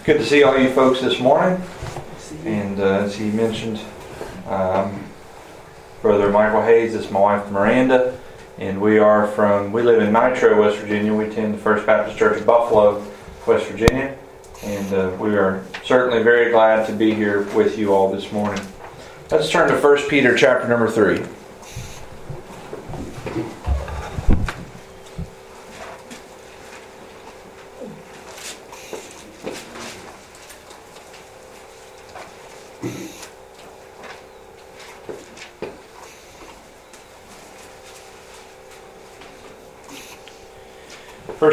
It's good to see all you folks this morning. And uh, as he mentioned, um, Brother Michael Hayes is my wife Miranda. And we are from, we live in Nitro, West Virginia. We attend the First Baptist Church of Buffalo, West Virginia. And uh, we are certainly very glad to be here with you all this morning. Let's turn to 1 Peter chapter number 3.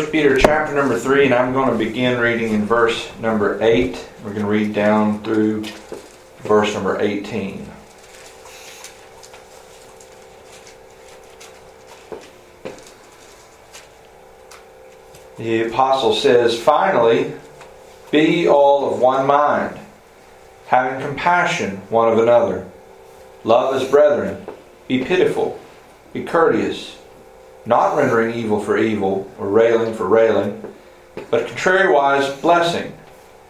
First Peter chapter number 3, and I'm going to begin reading in verse number 8. We're going to read down through verse number 18. The apostle says, Finally, be all of one mind, having compassion one of another. Love as brethren. Be pitiful. Be courteous, not rendering evil for evil, or railing for railing, but contrariwise blessing,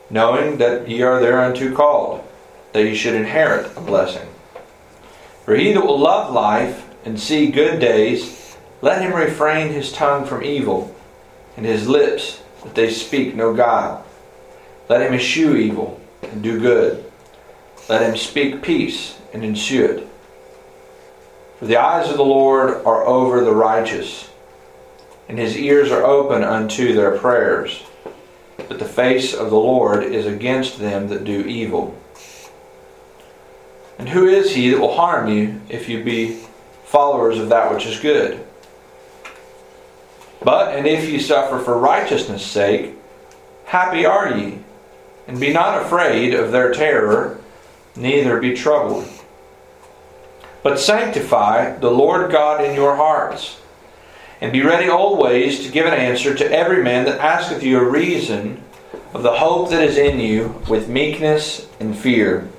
knowing that ye are thereunto called, that ye should inherit a blessing. For he that will love life and see good days, let him refrain his tongue from evil, and his lips that they speak no guile. Let him eschew evil and do good. Let him speak peace and ensue it. For the eyes of the Lord are over the righteous, and his ears are open unto their prayers. But the face of the Lord is against them that do evil. And who is he that will harm you if you be followers of that which is good? But, and if ye suffer for righteousness' sake, happy are ye, and be not afraid of their terror, neither be troubled. But sanctify the Lord God in your hearts, and be ready always to give an answer to every man that asketh you a reason of the hope that is in you with meekness and fear,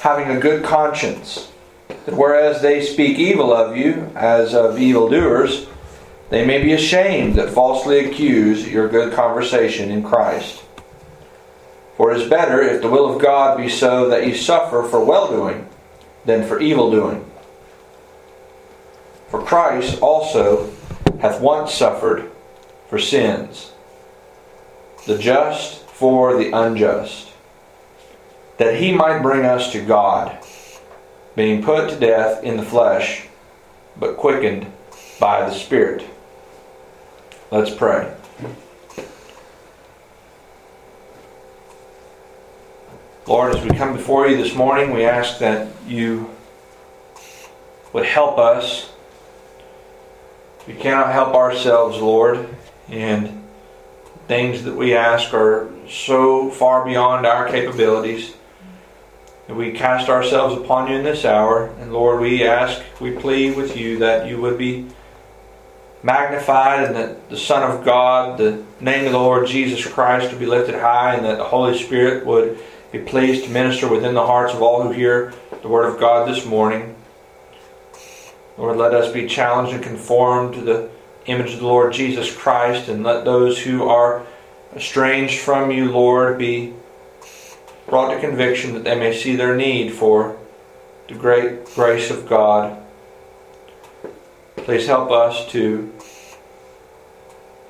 having a good conscience, that whereas they speak evil of you as of evildoers, they may be ashamed that falsely accuse your good conversation in Christ. For it is better if the will of God be so that ye suffer for well doing than for evil doing. For Christ also hath once suffered for sins, the just for the unjust, that he might bring us to God, being put to death in the flesh, but quickened by the Spirit. Let's pray. Lord, as we come before you this morning, we ask that you would help us. We cannot help ourselves, Lord, and things that we ask are so far beyond our capabilities. And we cast ourselves upon you in this hour. And Lord, we ask, we plead with you that you would be magnified and that the Son of God, the name of the Lord Jesus Christ, would be lifted high and that the Holy Spirit would be pleased to minister within the hearts of all who hear the Word of God this morning. Lord, let us be challenged and conformed to the image of the Lord Jesus Christ, and let those who are estranged from you, Lord, be brought to conviction that they may see their need for the great grace of God. Please help us to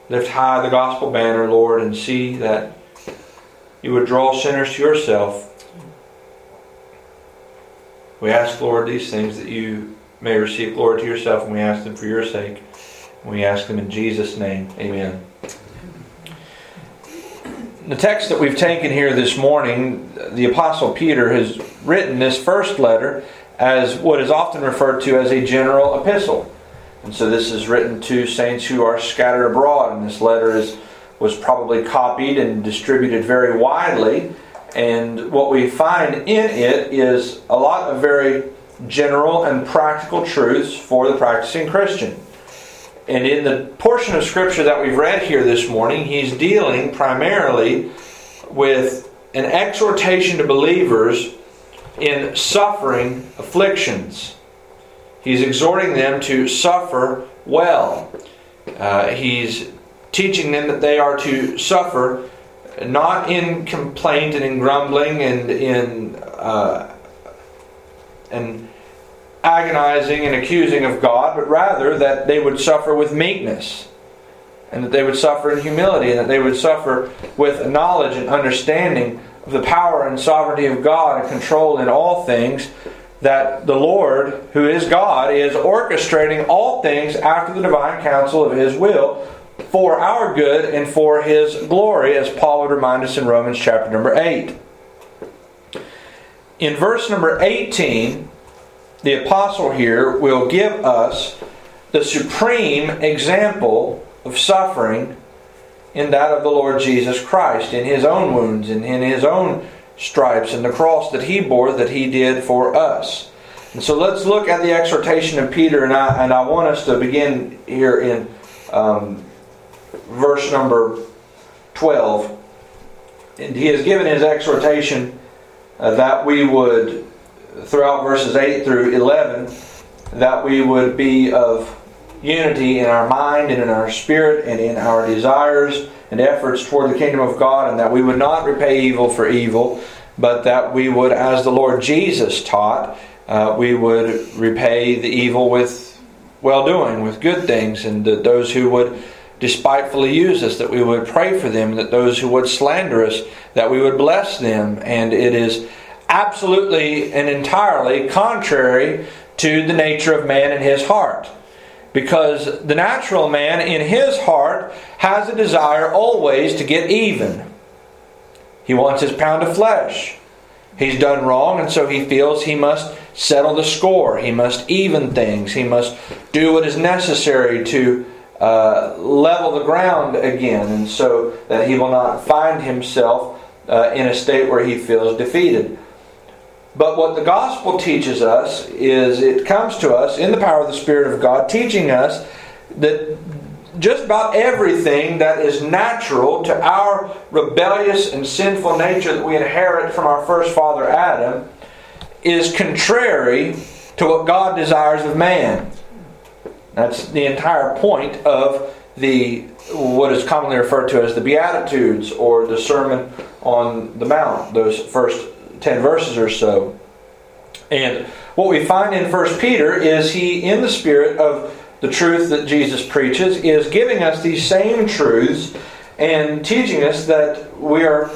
lift high the gospel banner, Lord, and see that you would draw sinners to yourself. We ask, Lord, these things that you may receive glory to yourself, and we ask them for your sake. We ask them in Jesus' name. Amen. The text that we've taken here this morning, the Apostle Peter has written this first letter as what is often referred to as a general epistle. And so this is written to saints who are scattered abroad, and this letter is was probably copied and distributed very widely. And what we find in it is a lot of very general and practical truths for the practicing Christian. And in the portion of Scripture that we've read here this morning, he's dealing primarily with an exhortation to believers in suffering afflictions. He's exhorting them to suffer well. Uh, he's teaching them that they are to suffer not in complaint and in grumbling and in uh, and agonizing and accusing of God, but rather that they would suffer with meekness, and that they would suffer in humility, and that they would suffer with knowledge and understanding of the power and sovereignty of God and control in all things. That the Lord, who is God, is orchestrating all things after the divine counsel of His will for our good and for His glory, as Paul would remind us in Romans chapter number 8. In verse number 18, the apostle here will give us the supreme example of suffering in that of the Lord Jesus Christ, in his own wounds and in his own stripes and the cross that he bore that he did for us. And so let's look at the exhortation of Peter, and I, and I want us to begin here in um, verse number 12. And he has given his exhortation uh, that we would throughout verses 8 through 11 that we would be of unity in our mind and in our spirit and in our desires and efforts toward the kingdom of God, and that we would not repay evil for evil, but that we would, as the Lord Jesus taught, uh, we would repay the evil with well doing, with good things, and that those who would despitefully use us, that we would pray for them, that those who would slander us, that we would bless them. And it is absolutely and entirely contrary to the nature of man in his heart. Because the natural man in his heart has a desire always to get even. He wants his pound of flesh. He's done wrong, and so he feels he must settle the score. He must even things. He must do what is necessary to uh, level the ground again, and so that he will not find himself uh, in a state where he feels defeated. But what the gospel teaches us is it comes to us in the power of the Spirit of God, teaching us that just about everything that is natural to our rebellious and sinful nature that we inherit from our first father Adam is contrary to what God desires of man. That's the entire point of the what is commonly referred to as the Beatitudes or the Sermon on the Mount, those first 10 verses or so. And what we find in 1 Peter is he, in the spirit of the truth that Jesus preaches, is giving us these same truths and teaching us that we are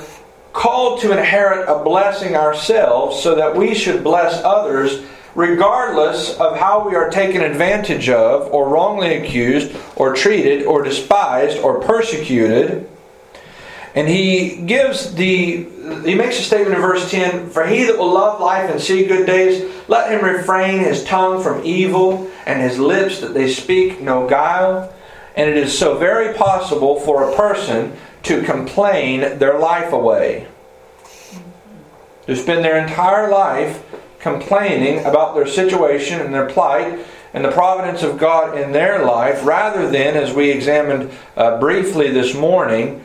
called to inherit a blessing ourselves so that we should bless others regardless of how we are taken advantage of or wrongly accused or treated or despised or persecuted and he gives the, he makes a statement in verse 10 For he that will love life and see good days, let him refrain his tongue from evil and his lips that they speak no guile. And it is so very possible for a person to complain their life away. To spend their entire life complaining about their situation and their plight and the providence of God in their life, rather than, as we examined uh, briefly this morning,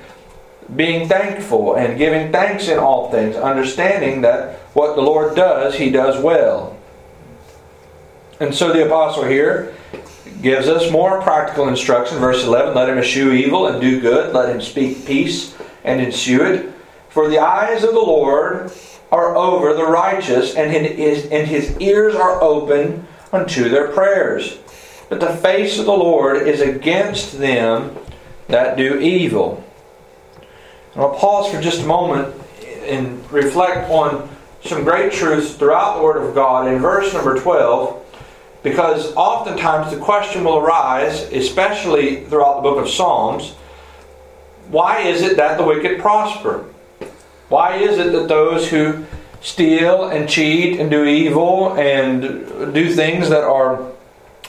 being thankful and giving thanks in all things, understanding that what the Lord does, He does well. And so the apostle here gives us more practical instruction. Verse 11 Let him eschew evil and do good, let him speak peace and ensue it. For the eyes of the Lord are over the righteous, and his, and his ears are open unto their prayers. But the face of the Lord is against them that do evil. I'll pause for just a moment and reflect on some great truths throughout the Word of God in verse number 12, because oftentimes the question will arise, especially throughout the book of Psalms why is it that the wicked prosper? Why is it that those who steal and cheat and do evil and do things that are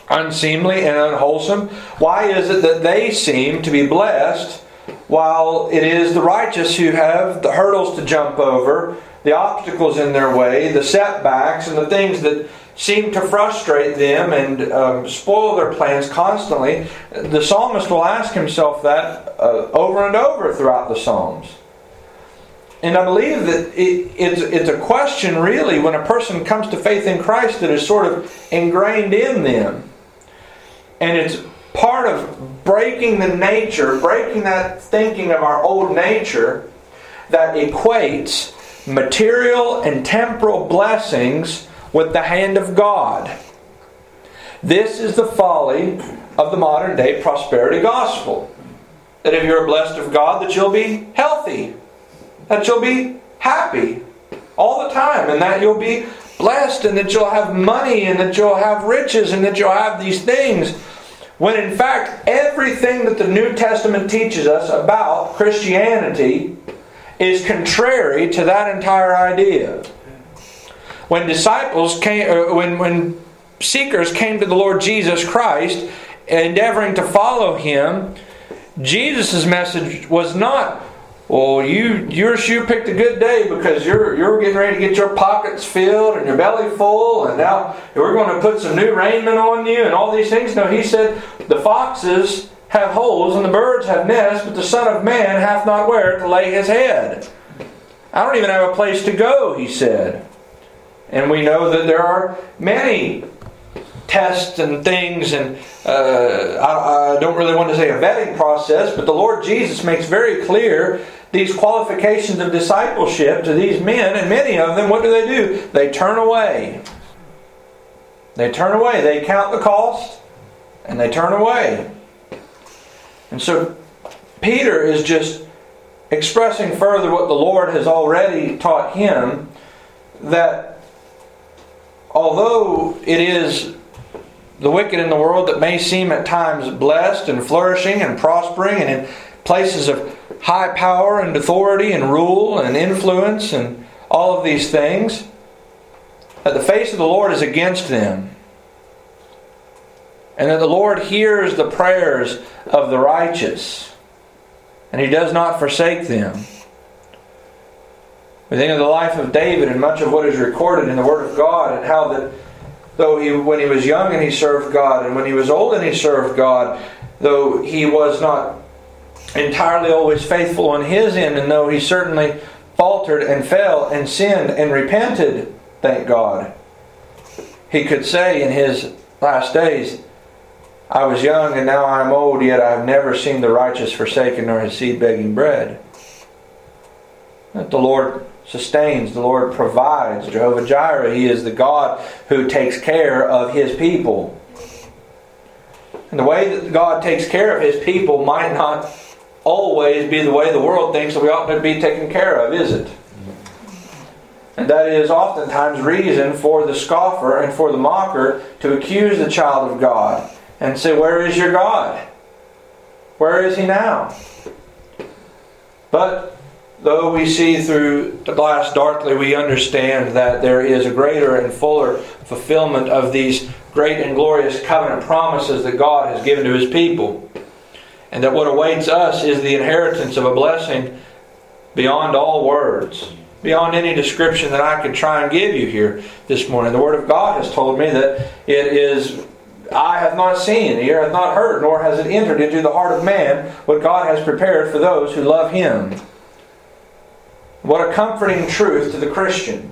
unseemly and unwholesome, why is it that they seem to be blessed? while it is the righteous who have the hurdles to jump over, the obstacles in their way, the setbacks, and the things that seem to frustrate them and um, spoil their plans constantly, the psalmist will ask himself that uh, over and over throughout the Psalms. And I believe that it, it's, it's a question, really, when a person comes to faith in Christ that is sort of ingrained in them. And it's part of breaking the nature, breaking that thinking of our old nature, that equates material and temporal blessings with the hand of God. This is the folly of the modern day prosperity gospel. That if you're blessed of God, that you'll be healthy, that you'll be happy all the time, and that you'll be blessed, and that you'll have money, and that you'll have riches, and that you'll have these things. When in fact, everything that the New Testament teaches us about Christianity is contrary to that entire idea. When disciples came, uh, when, when seekers came to the Lord Jesus Christ, endeavoring to follow him, Jesus' message was not, well, you you sure picked a good day because you're you're getting ready to get your pockets filled and your belly full, and now we're going to put some new raiment on you and all these things. No, he said the foxes have holes and the birds have nests, but the Son of Man hath not where to lay his head. I don't even have a place to go, he said. And we know that there are many tests and things, and uh, I, I don't really want to say a vetting process, but the Lord Jesus makes very clear these qualifications of discipleship to these men, and many of them, what do they do? They turn away. They turn away. They count the cost, and they turn away. And so Peter is just expressing further what the Lord has already taught him that although it is the wicked in the world that may seem at times blessed and flourishing and prospering and in places of high power and authority and rule and influence and all of these things, that the face of the Lord is against them. And that the Lord hears the prayers of the righteous, and He does not forsake them. We think of the life of David and much of what is recorded in the Word of God, and how that though he, when he was young and he served God, and when he was old and he served God, though he was not entirely always faithful on his end, and though he certainly faltered and fell and sinned and repented, thank God, he could say in his last days, I was young and now I am old, yet I have never seen the righteous forsaken nor his seed begging bread. That the Lord sustains, the Lord provides. Jehovah Jireh, He is the God who takes care of His people. And the way that God takes care of His people might not always be the way the world thinks that we ought to be taken care of, is it? And that is oftentimes reason for the scoffer and for the mocker to accuse the child of God and say, Where is your God? Where is He now? But though we see through the glass darkly, we understand that there is a greater and fuller fulfillment of these great and glorious covenant promises that God has given to His people. And that what awaits us is the inheritance of a blessing beyond all words, beyond any description that I could try and give you here this morning. The Word of God has told me that it is I have not seen, ear hath not heard, nor has it entered into the heart of man what God has prepared for those who love Him. What a comforting truth to the Christian.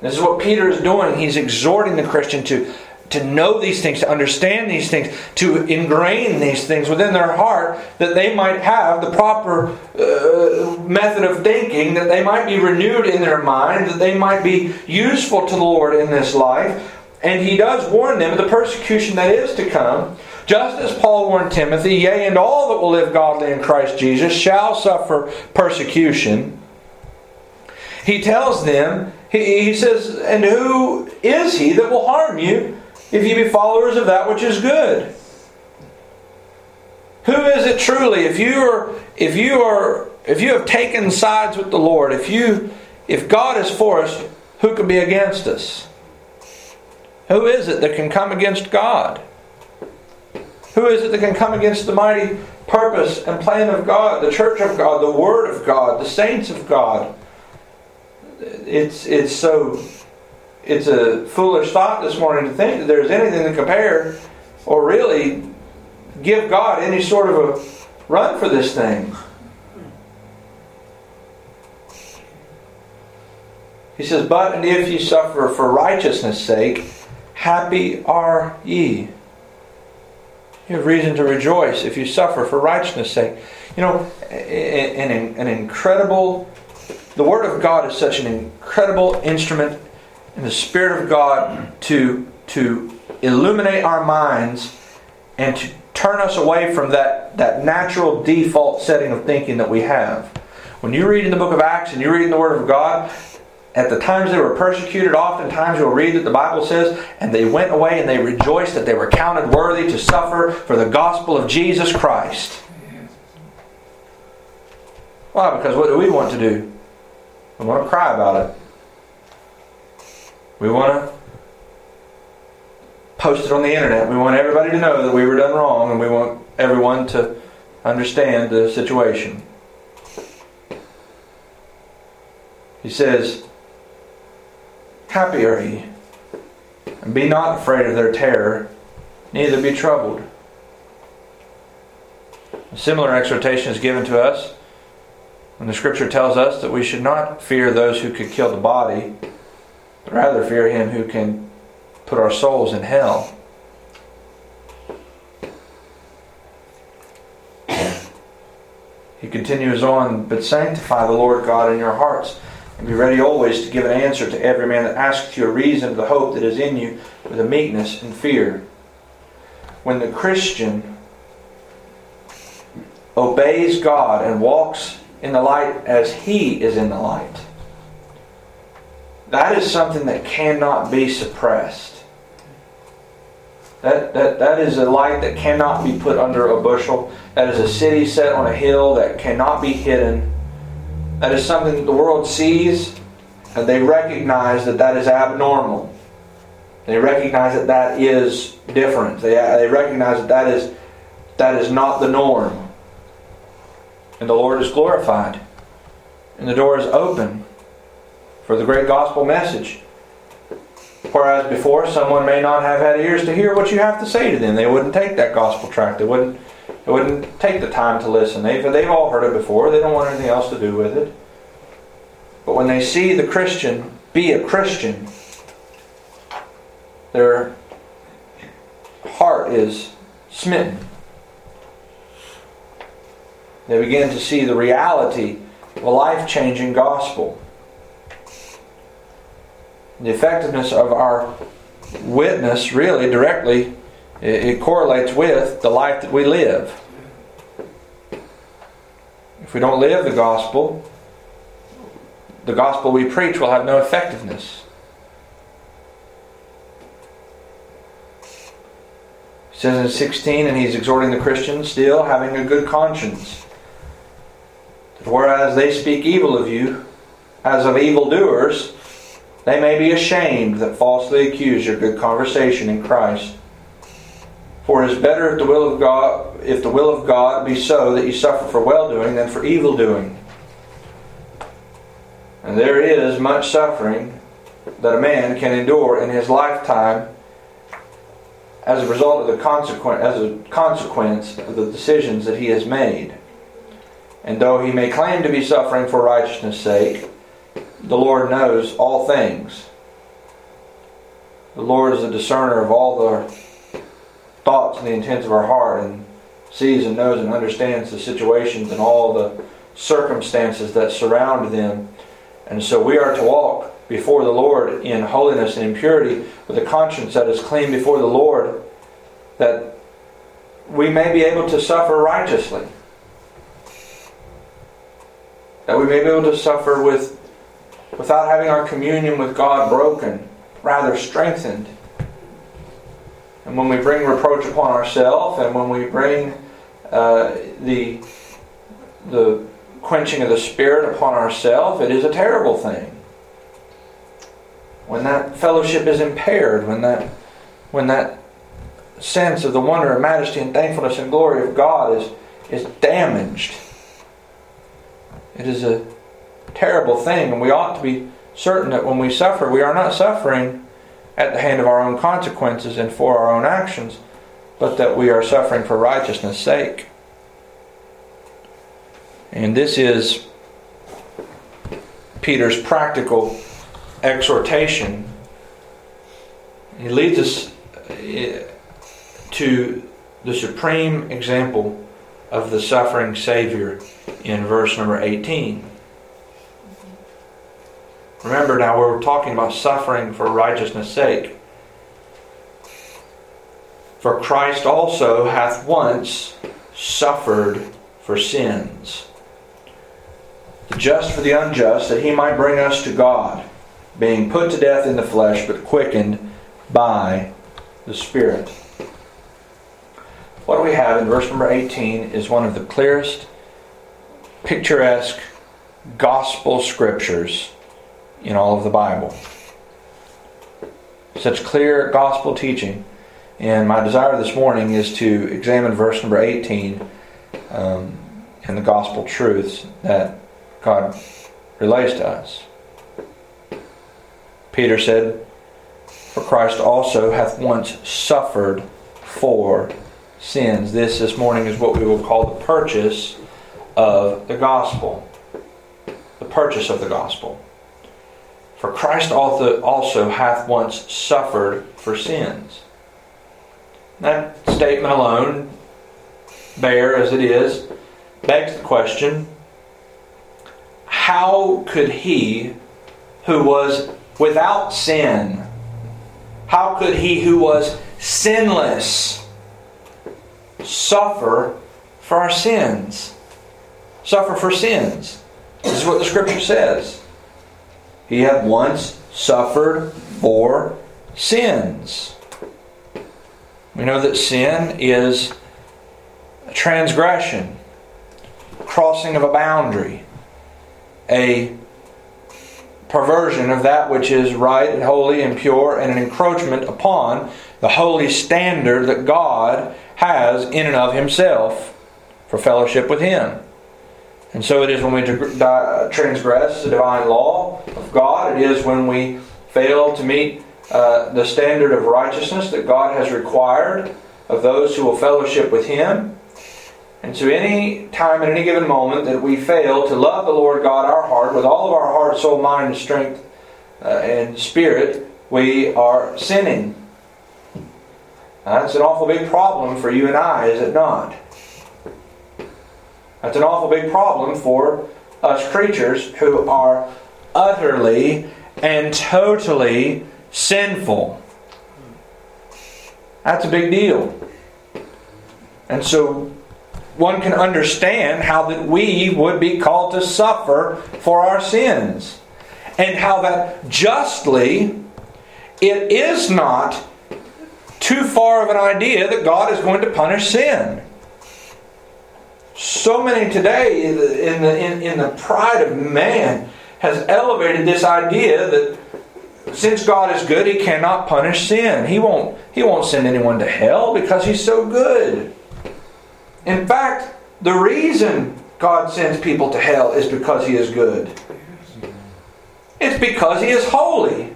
This is what Peter is doing. He's exhorting the Christian to, to know these things, to understand these things, to ingrain these things within their heart that they might have the proper uh, method of thinking, that they might be renewed in their mind, that they might be useful to the Lord in this life. And he does warn them of the persecution that is to come just as Paul warned Timothy, yea, and all that will live godly in Christ Jesus shall suffer persecution. He tells them, he, he says, And who is he that will harm you if you be followers of that which is good? Who is it truly? If you are, if you are, if you have taken sides with the Lord, if you, if God is for us, who can be against us? Who is it that can come against God? Who is it that can come against the mighty purpose and plan of God, the church of God, the Word of God, the saints of God? It's, it's so, it's a foolish thought this morning to think that there's anything to compare or really give God any sort of a run for this thing. He says, But and if ye suffer for righteousness' sake, happy are ye. You have reason to rejoice if you suffer for righteousness' sake. You know, an, an, incredible, the Word of God is such an incredible instrument in the Spirit of God to, to illuminate our minds and to turn us away from that, that natural default setting of thinking that we have. When you read in the book of Acts and you read in the Word of God, at the times they were persecuted, oftentimes you'll read that the Bible says, and they went away and they rejoiced that they were counted worthy to suffer for the gospel of Jesus Christ. Why? Because what do we want to do? We want to cry about it. We want to post it on the internet. We want everybody to know that we were done wrong and we want everyone to understand the situation. He says, Happy are ye, and be not afraid of their terror, neither be troubled. A similar exhortation is given to us when the scripture tells us that we should not fear those who could kill the body, but rather fear him who can put our souls in hell. He continues on, but sanctify the Lord God in your hearts and be ready always to give an answer to every man that asketh you a reason of the hope that is in you with a meekness and fear. When the Christian obeys God and walks in the light as He is in the light, that is something that cannot be suppressed. That, that, that is a light that cannot be put under a bushel. That is a city set on a hill that cannot be hidden that is something that the world sees and they recognize that that is abnormal. They recognize that that is different. They, they recognize that that is, that is not the norm. And the Lord is glorified. And the door is open for the great gospel message. Whereas before, someone may not have had ears to hear what you have to say to them. They wouldn't take that gospel tract. They wouldn't they wouldn't take the time to listen. They've, they've all heard it before. They don't want anything else to do with it. But when they see the Christian be a Christian, their heart is smitten. They begin to see the reality of a life changing gospel. The effectiveness of our witness really directly it, correlates with the life that we live. If we don't live the gospel, the gospel we preach will have no effectiveness. He says in 16, and he's exhorting the Christians still, having a good conscience. Whereas they speak evil of you, as of evildoers, they may be ashamed that falsely accuse your good conversation in Christ. For it is better if the will of God, if the will of God be so that you suffer for well doing than for evil doing. And there is much suffering that a man can endure in his lifetime as a result of the consequence as a consequence of the decisions that he has made. And though he may claim to be suffering for righteousness' sake, the Lord knows all things. The Lord is a discerner of all the thoughts and the intents of our heart and sees and knows and understands the situations and all the circumstances that surround them. And so we are to walk before the Lord in holiness and in purity with a conscience that is clean before the Lord that we may be able to suffer righteously. That we may be able to suffer with without having our communion with God broken, rather strengthened and when we bring reproach upon ourselves, and when we bring uh, the the quenching of the spirit upon ourselves, it is a terrible thing. When that fellowship is impaired, when that when that sense of the wonder and majesty and thankfulness and glory of God is is damaged. It is a terrible thing, and we ought to be certain that when we suffer, we are not suffering at the hand of our own consequences and for our own actions, but that we are suffering for righteousness' sake. And this is Peter's practical exhortation. He leads us eh, to the supreme example of the suffering Savior in verse number 18. Remember now, we're talking about suffering for righteousness' sake. For Christ also hath once suffered for sins, the just for the unjust, that he might bring us to God, being put to death in the flesh, but quickened by the Spirit. What we have in verse number 18 is one of the clearest, picturesque gospel scriptures in all of the Bible. Such clear gospel teaching. And my desire this morning is to examine verse number 18 um, and the gospel truths that God relays to us. Peter said, For Christ also hath once suffered for sins. This this morning is what we will call the purchase of the gospel. The purchase of the gospel. For Christ also hath once suffered for sins. That statement alone, bare as it is, begs the question how could he who was without sin, how could he who was sinless suffer for our sins? Suffer for sins. This is what the scripture says. He had once suffered for sins. We know that sin is a transgression, crossing of a boundary, a perversion of that which is right and holy and pure, and an encroachment upon the holy standard that God has in and of Himself for fellowship with Him. And so it is when we transgress the divine law of God, it is when we fail to meet uh, the standard of righteousness that God has required of those who will fellowship with Him. And so, any time at any given moment that we fail to love the Lord God our heart with all of our heart, soul, mind, and strength uh, and spirit, we are sinning. That's an awful big problem for you and I, is it not? That's an awful big problem for us creatures who are utterly and totally sinful. That's a big deal. And so one can understand how that we would be called to suffer for our sins. And how that justly it is not too far of an idea that God is going to punish sin. So many today, in the, in the, in, the pride of man, has elevated this idea that since God is good, He cannot punish sin. He won't, he won't send anyone to hell because He's so good. In fact, the reason God sends people to hell is because He is good. It's because He is holy.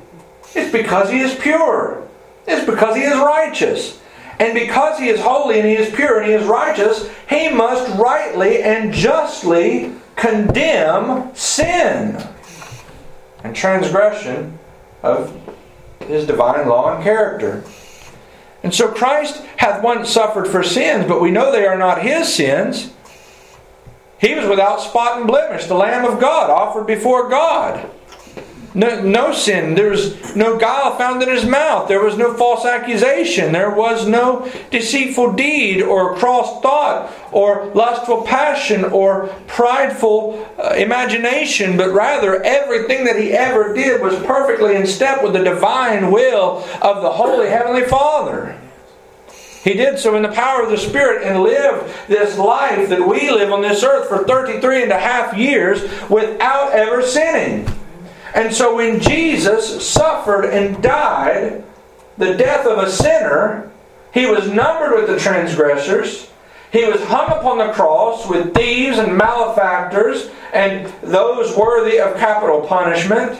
It's because He is pure. It's because He is righteous. And because he is holy and he is pure and he is righteous, he must rightly and justly condemn sin and transgression of his divine law and character. And so Christ hath once suffered for sins, but we know they are not his sins. He was without spot and blemish, the Lamb of God, offered before God. No, no sin. There was no guile found in his mouth. There was no false accusation. There was no deceitful deed or cross thought or lustful passion or prideful uh, imagination, but rather everything that he ever did was perfectly in step with the divine will of the Holy Heavenly Father. He did so in the power of the Spirit and lived this life that we live on this earth for 33 and a half years without ever sinning. And so when Jesus suffered and died the death of a sinner, he was numbered with the transgressors. He was hung upon the cross with thieves and malefactors and those worthy of capital punishment.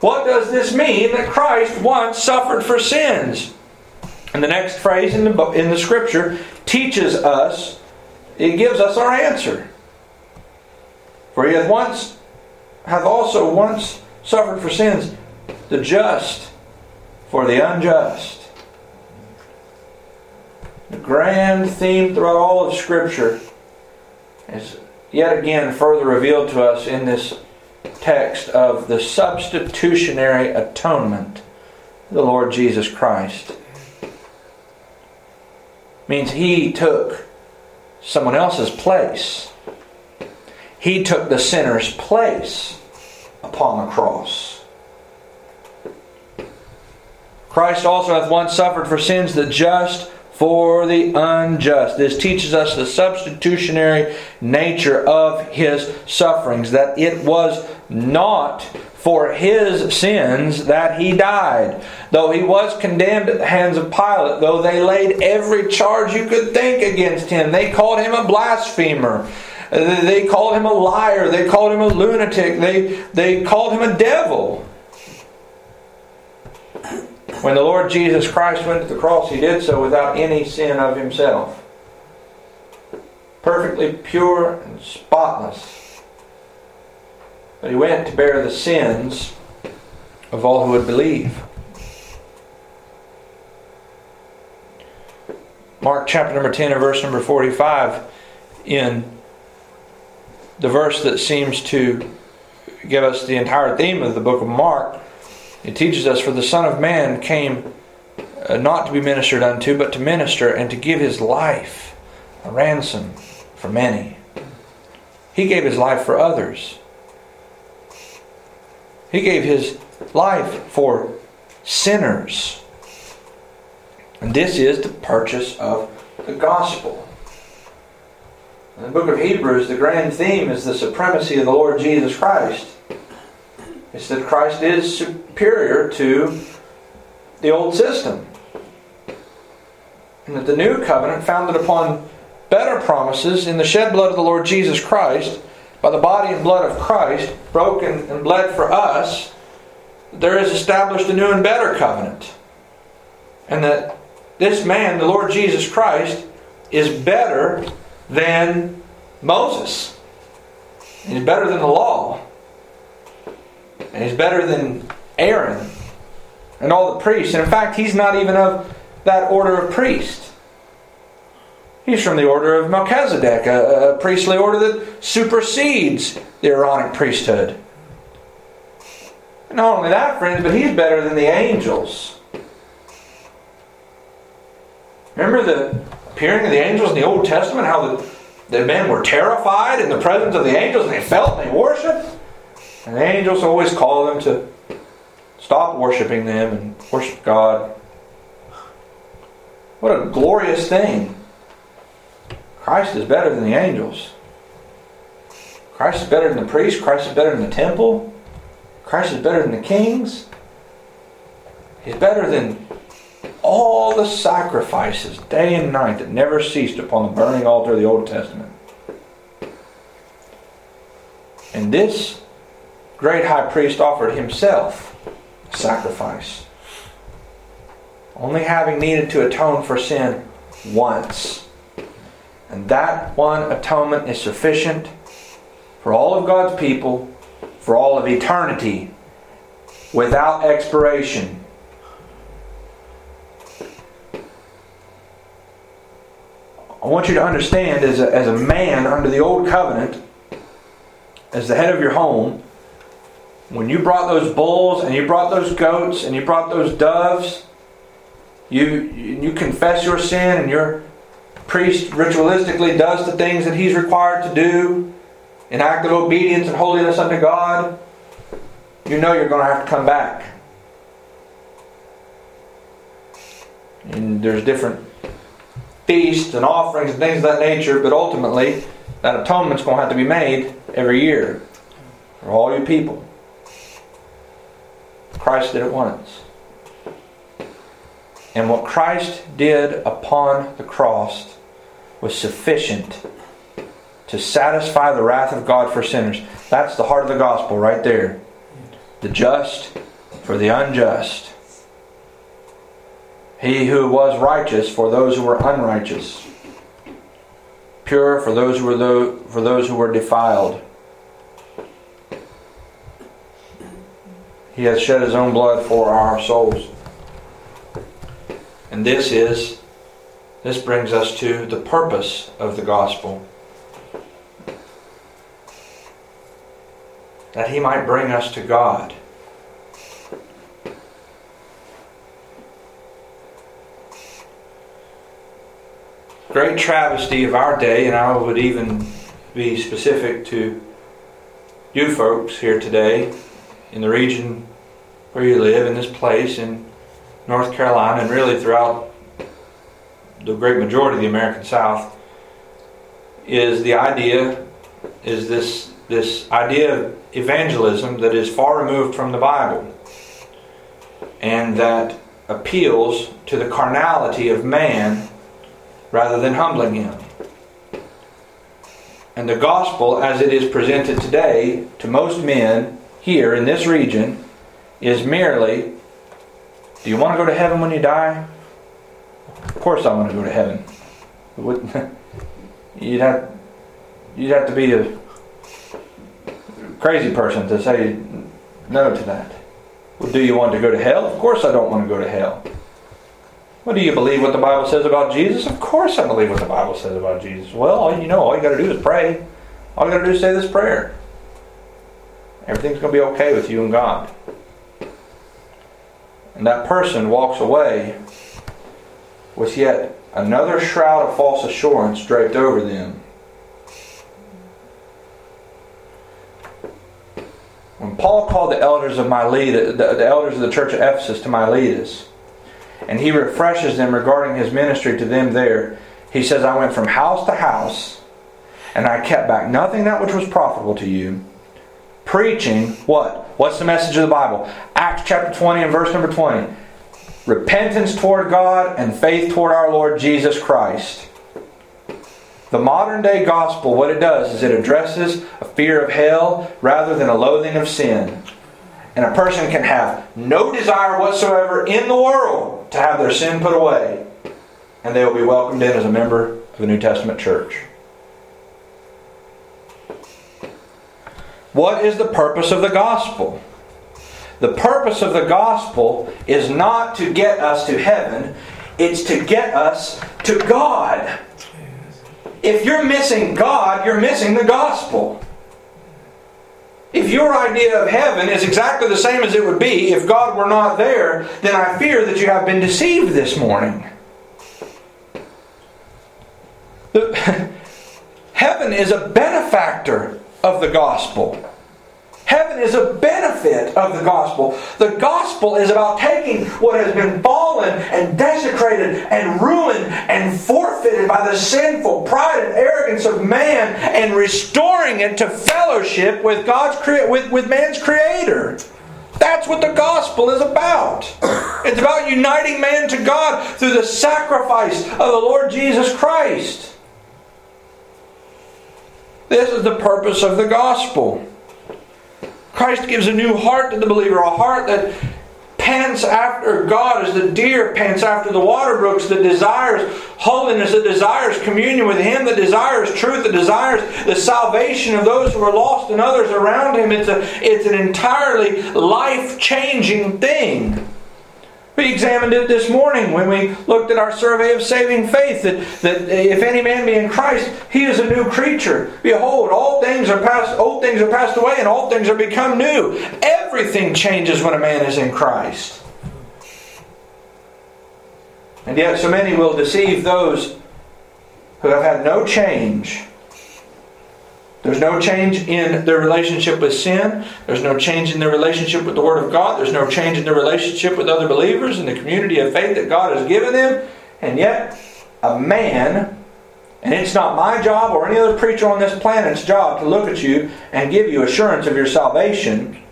What does this mean that Christ once suffered for sins? And the next phrase in the, in the scripture teaches us, it gives us our answer. For he hath once hath also once suffered for sins, the just for the unjust. The grand theme throughout all of Scripture is yet again further revealed to us in this text of the substitutionary atonement of the Lord Jesus Christ. Means he took someone else's place. He took the sinner's place upon the cross. Christ also hath once suffered for sins the just for the unjust. This teaches us the substitutionary nature of his sufferings, that it was not for his sins that he died. Though he was condemned at the hands of Pilate, though they laid every charge you could think against him, they called him a blasphemer. They called him a liar. They called him a lunatic. They, they called him a devil. When the Lord Jesus Christ went to the cross, he did so without any sin of himself. Perfectly pure and spotless. But he went to bear the sins of all who would believe. Mark chapter number 10 and verse number 45 in the verse that seems to give us the entire theme of the book of Mark it teaches us, For the Son of Man came uh, not to be ministered unto, but to minister and to give his life a ransom for many. He gave his life for others. He gave his life for sinners. And this is the purchase of the gospel. In the book of Hebrews, the grand theme is the supremacy of the Lord Jesus Christ. It's that Christ is superior to the old system. And that the new covenant, founded upon better promises in the shed blood of the Lord Jesus Christ, by the body and blood of Christ, broken and bled for us, there is established a new and better covenant. And that this man, the Lord Jesus Christ, is better than Moses. And He's better than the law. And he's better than Aaron and all the priests. And in fact, he's not even of that order of priest. He's from the order of Melchizedek, a, a priestly order that supersedes the Aaronic priesthood. And not only that, friends, but he's better than the angels. Remember the appearing of the angels in the Old Testament, how the, the men were terrified in the presence of the angels and they felt and they worshiped? And the angels always call them to stop worshiping them and worship God. What a glorious thing. Christ is better than the angels. Christ is better than the priests. Christ is better than the temple. Christ is better than the kings. He's better than all the sacrifices day and night that never ceased upon the burning altar of the Old Testament. And this great high priest offered himself sacrifice, only having needed to atone for sin once. And that one atonement is sufficient for all of God's people for all of eternity without expiration. Want you to understand as a, as a man under the old covenant, as the head of your home, when you brought those bulls and you brought those goats and you brought those doves, you you confess your sin and your priest ritualistically does the things that he's required to do in act of obedience and holiness unto God, you know you're going to have to come back. And there's different feasts and offerings and things of that nature, but ultimately that atonement's going to have to be made every year for all you people. Christ did it once. And what Christ did upon the cross was sufficient to satisfy the wrath of God for sinners. That's the heart of the gospel right there. The just for the unjust. He who was righteous for those who were unrighteous. Pure for those who were for those who were defiled. He has shed his own blood for our souls. And this is this brings us to the purpose of the gospel. That he might bring us to God. Great travesty of our day, and I would even be specific to you folks here today in the region where you live, in this place in North Carolina, and really throughout the great majority of the American South, is the idea, is this this idea of evangelism that is far removed from the Bible and that appeals to the carnality of man rather than humbling him. And the gospel, as it is presented today to most men here in this region, is merely do you want to go to heaven when you die? Of course, I want to go to heaven. You'd have, you'd have to be a crazy person to say no to that. Well, do you want to go to hell? Of course, I don't want to go to hell. Well, do you believe what the Bible says about Jesus? Of course I believe what the Bible says about Jesus. Well, you know, all you got to do is pray. All you got to do is say this prayer. Everything's going to be okay with you and God. And that person walks away with yet another shroud of false assurance draped over them. When Paul called the elders of Miletus, the, the elders of the church of Ephesus to Miletus, and he refreshes them regarding his ministry to them there. He says, I went from house to house, and I kept back nothing that which was profitable to you, preaching what? What's the message of the Bible? Acts chapter 20 and verse number 20. Repentance toward God and faith toward our Lord Jesus Christ. The modern day gospel, what it does is it addresses a fear of hell rather than a loathing of sin. And a person can have no desire whatsoever in the world to have their sin put away, and they will be welcomed in as a member of the New Testament church. What is the purpose of the gospel? The purpose of the gospel is not to get us to heaven, it's to get us to God. If you're missing God, you're missing the gospel. If your idea of heaven is exactly the same as it would be if God were not there, then I fear that you have been deceived this morning. heaven is a benefactor of the gospel. Heaven is a benefit of the gospel. The gospel is about taking what has been and desecrated and ruined and forfeited by the sinful pride and arrogance of man and restoring it to fellowship with God's with, with man's creator. That's what the gospel is about. It's about uniting man to God through the sacrifice of the Lord Jesus Christ. This is the purpose of the gospel. Christ gives a new heart to the believer, a heart that pants after God as the deer pants after the water brooks, that desires holiness, that desires communion with Him, that desires truth, that desires the salvation of those who are lost and others around Him. It's, a, it's an entirely life changing thing. We examined it this morning when we looked at our survey of saving faith that, that if any man be in Christ, he is a new creature. Behold, all things are passed, old things are passed away, and all things are become new. Everything changes when a man is in Christ. And yet, so many will deceive those who have had no change there's no change in their relationship with sin. There's no change in their relationship with the Word of God. There's no change in their relationship with other believers in the community of faith that God has given them. And yet, a man, and it's not my job or any other preacher on this planet's job to look at you and give you assurance of your salvation.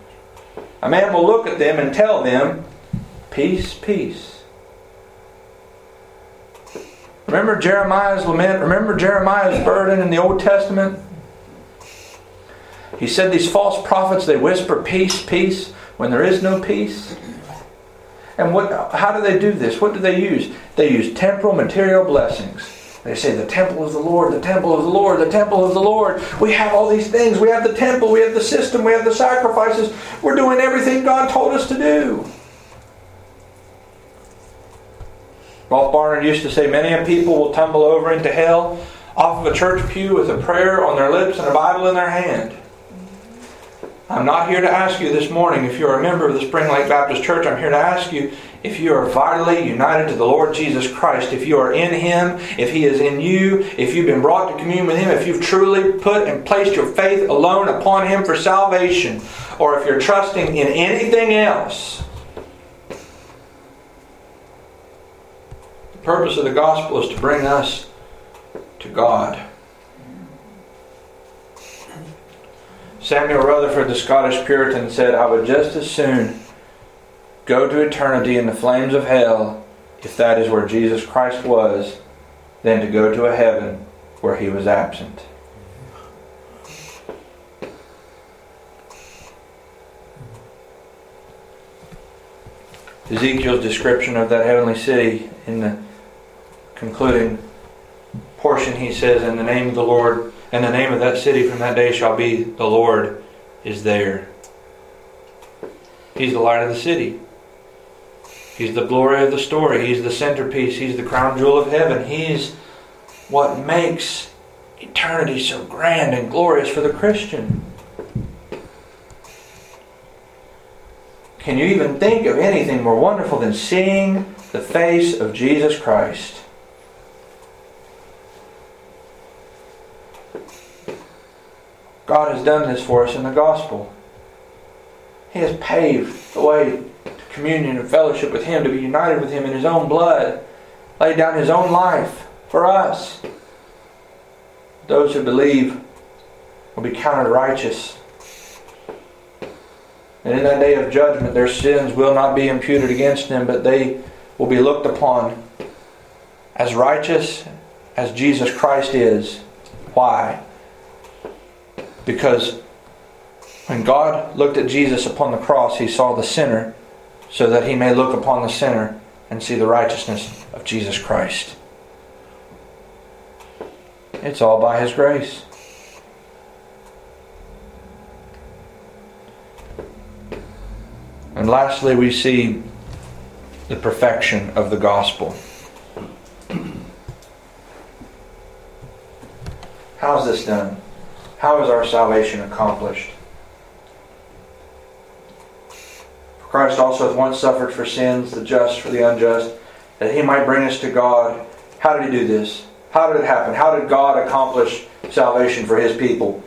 A man will look at them and tell them, Peace, peace. Remember Jeremiah's lament? Remember Jeremiah's burden in the Old Testament? He said these false prophets, they whisper peace, peace, when there is no peace. And what, how do they do this? What do they use? They use temporal material blessings. They say, the temple of the Lord, the temple of the Lord, the temple of the Lord. We have all these things. We have the temple, we have the system, we have the sacrifices. We're doing everything God told us to do. Rolfe Barnard used to say, Many a people will tumble over into hell off of a church pew with a prayer on their lips and a Bible in their hand. I'm not here to ask you this morning if you're a member of the Spring Lake Baptist Church. I'm here to ask you if you are vitally united to the Lord Jesus Christ, if you are in Him, if He is in you, if you've been brought to commune with Him, if you've truly put and placed your faith alone upon Him for salvation, or if you're trusting in anything else. The purpose of the gospel is to bring us to God. Samuel Rutherford, the Scottish Puritan, said, I would just as soon go to eternity in the flames of hell if that is where Jesus Christ was than to go to a heaven where he was absent. Ezekiel's description of that heavenly city in the concluding portion, he says, In the name of the Lord and the name of that city from that day shall be the Lord is there. He's the light of the city. He's the glory of the story. He's the centerpiece. He's the crown jewel of heaven. He's what makes eternity so grand and glorious for the Christian. Can you even think of anything more wonderful than seeing the face of Jesus Christ? God has done this for us in the gospel. He has paved the way to communion and fellowship with Him, to be united with Him in His own blood, laid down His own life for us. Those who believe will be counted righteous. And in that day of judgment, their sins will not be imputed against them, but they will be looked upon as righteous as Jesus Christ is. Why? Because when God looked at Jesus upon the cross, he saw the sinner so that he may look upon the sinner and see the righteousness of Jesus Christ. It's all by his grace. And lastly, we see the perfection of the gospel. How's this done? How is our salvation accomplished? Christ also hath once suffered for sins, the just for the unjust, that he might bring us to God. How did he do this? How did it happen? How did God accomplish salvation for his people?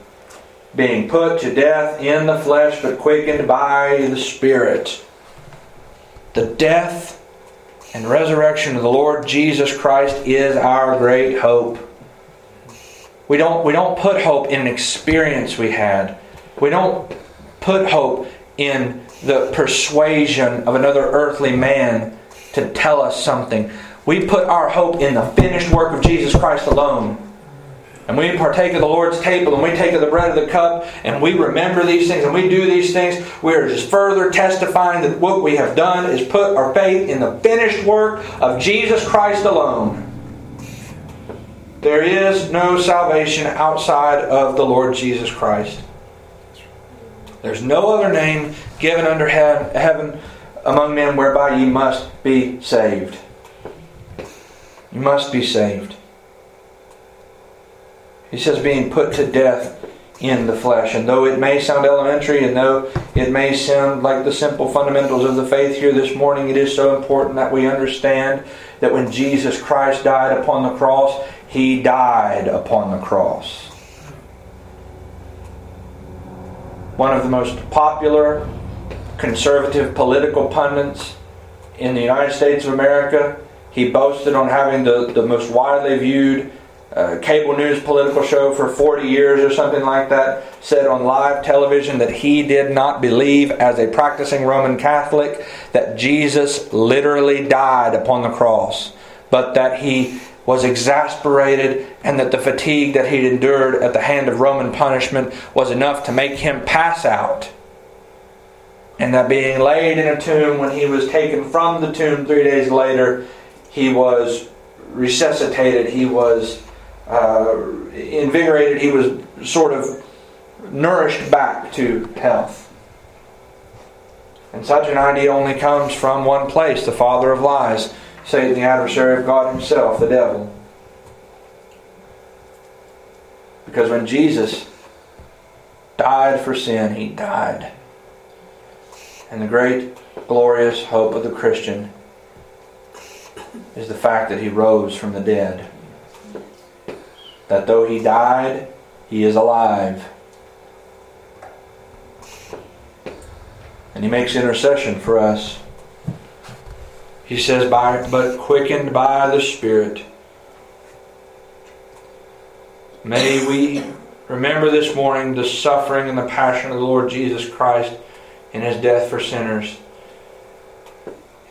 Being put to death in the flesh, but quickened by the Spirit. The death and resurrection of the Lord Jesus Christ is our great hope. We don't, we don't put hope in an experience we had. We don't put hope in the persuasion of another earthly man to tell us something. We put our hope in the finished work of Jesus Christ alone. And we partake of the Lord's table and we take of the bread of the cup and we remember these things and we do these things. We are just further testifying that what we have done is put our faith in the finished work of Jesus Christ alone. There is no salvation outside of the Lord Jesus Christ. There's no other name given under heaven among men whereby ye must be saved. You must be saved. He says, being put to death in the flesh. And though it may sound elementary and though it may sound like the simple fundamentals of the faith here this morning, it is so important that we understand that when Jesus Christ died upon the cross, he died upon the cross. One of the most popular conservative political pundits in the United States of America, he boasted on having the, the most widely viewed uh, cable news political show for 40 years or something like that, said on live television that he did not believe, as a practicing Roman Catholic, that Jesus literally died upon the cross, but that he was exasperated and that the fatigue that he'd endured at the hand of Roman punishment was enough to make him pass out. And that being laid in a tomb, when he was taken from the tomb three days later, he was resuscitated, he was uh, invigorated, he was sort of nourished back to health. And such an idea only comes from one place, the father of lies, Satan, the adversary of God himself, the devil. Because when Jesus died for sin, he died. And the great, glorious hope of the Christian is the fact that he rose from the dead. That though he died, he is alive. And he makes intercession for us. He says, by, but quickened by the Spirit. May we remember this morning the suffering and the passion of the Lord Jesus Christ in his death for sinners.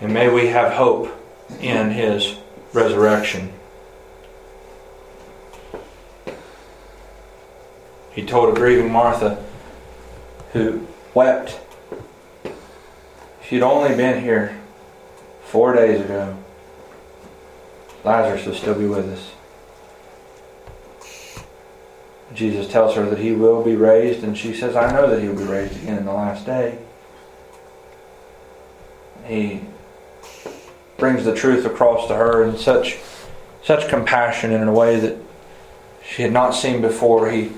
And may we have hope in his resurrection. He told a grieving Martha who wept, If you'd only been here four days ago, Lazarus would still be with us. Jesus tells her that he will be raised, and she says, I know that he'll be raised again in the last day. He brings the truth across to her in such such compassion in a way that she had not seen before. He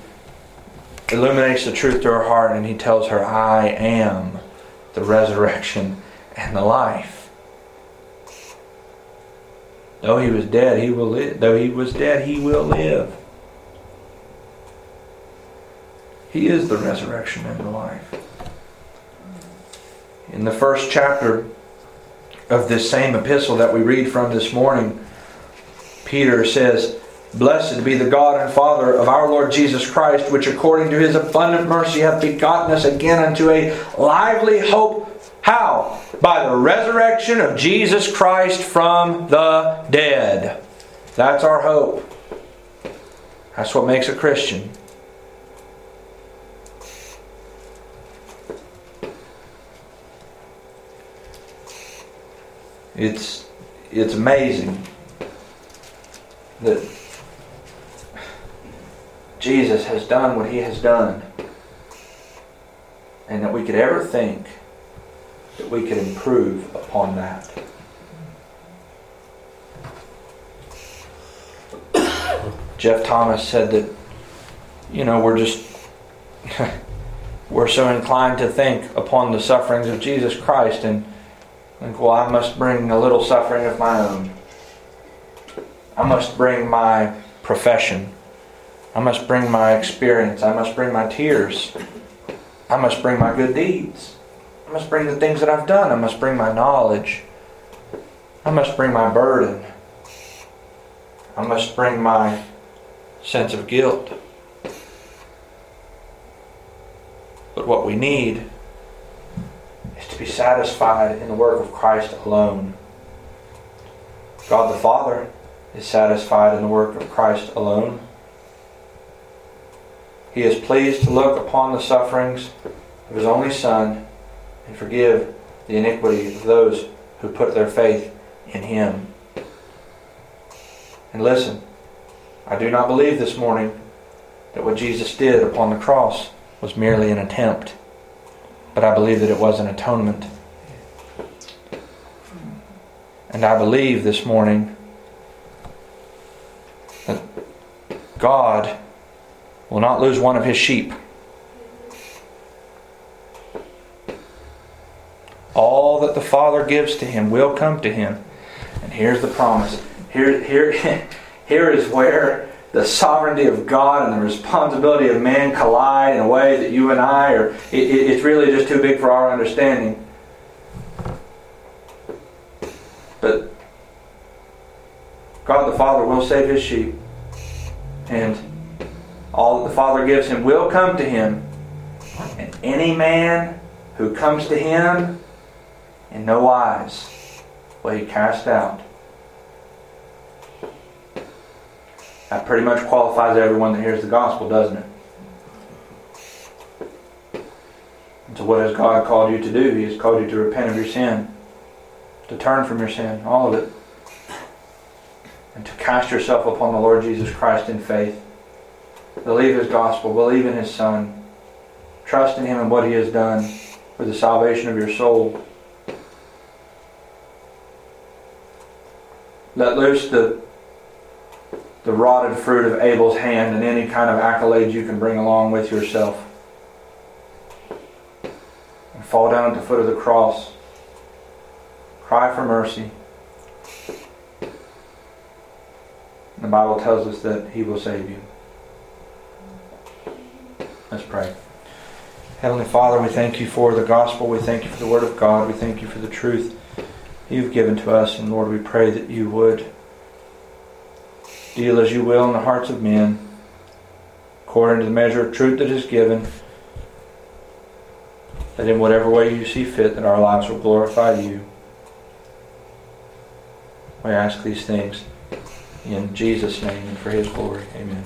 illuminates the truth to her heart and he tells her, I am the resurrection and the life. Though he was dead, he will live. Though he was dead, he will live. He is the resurrection and the life. In the first chapter of this same epistle that we read from this morning, Peter says, Blessed be the God and Father of our Lord Jesus Christ, which according to his abundant mercy hath begotten us again unto a lively hope. How? By the resurrection of Jesus Christ from the dead. That's our hope. That's what makes a Christian. It's it's amazing that Jesus has done what he has done and that we could ever think that we can improve upon that. Jeff Thomas said that, you know, we're just, we're so inclined to think upon the sufferings of Jesus Christ and think, well, I must bring a little suffering of my own. I must bring my profession. I must bring my experience. I must bring my tears. I must bring my good deeds. I must bring the things that I've done. I must bring my knowledge. I must bring my burden. I must bring my sense of guilt. But what we need is to be satisfied in the work of Christ alone. God the Father is satisfied in the work of Christ alone. He is pleased to look upon the sufferings of His only Son and forgive the iniquity of those who put their faith in Him. And listen, I do not believe this morning that what Jesus did upon the cross was merely an attempt but I believe that it was an atonement. And I believe this morning that God will not lose one of his sheep. All that the Father gives to him will come to him. And here's the promise. Here, here, here is where the sovereignty of God and the responsibility of man collide in a way that you and I are, it, it, it's really just too big for our understanding. But God the Father will save his sheep. And all that the Father gives him will come to him. And any man who comes to him in no wise will he cast out. That pretty much qualifies everyone that hears the gospel, doesn't it? And so, what has God called you to do? He has called you to repent of your sin, to turn from your sin, all of it, and to cast yourself upon the Lord Jesus Christ in faith. Believe His gospel, believe in His Son, trust in Him and what He has done for the salvation of your soul. Let loose the, the rotted fruit of Abel's hand and any kind of accolades you can bring along with yourself. And fall down at the foot of the cross. Cry for mercy. The Bible tells us that He will save you. Let's pray. Heavenly Father, we thank you for the gospel. We thank you for the Word of God. We thank you for the truth you've given to us. And Lord, we pray that you would deal as you will in the hearts of men, according to the measure of truth that is given, that in whatever way you see fit, that our lives will glorify you. We ask these things in Jesus' name and for his glory. Amen.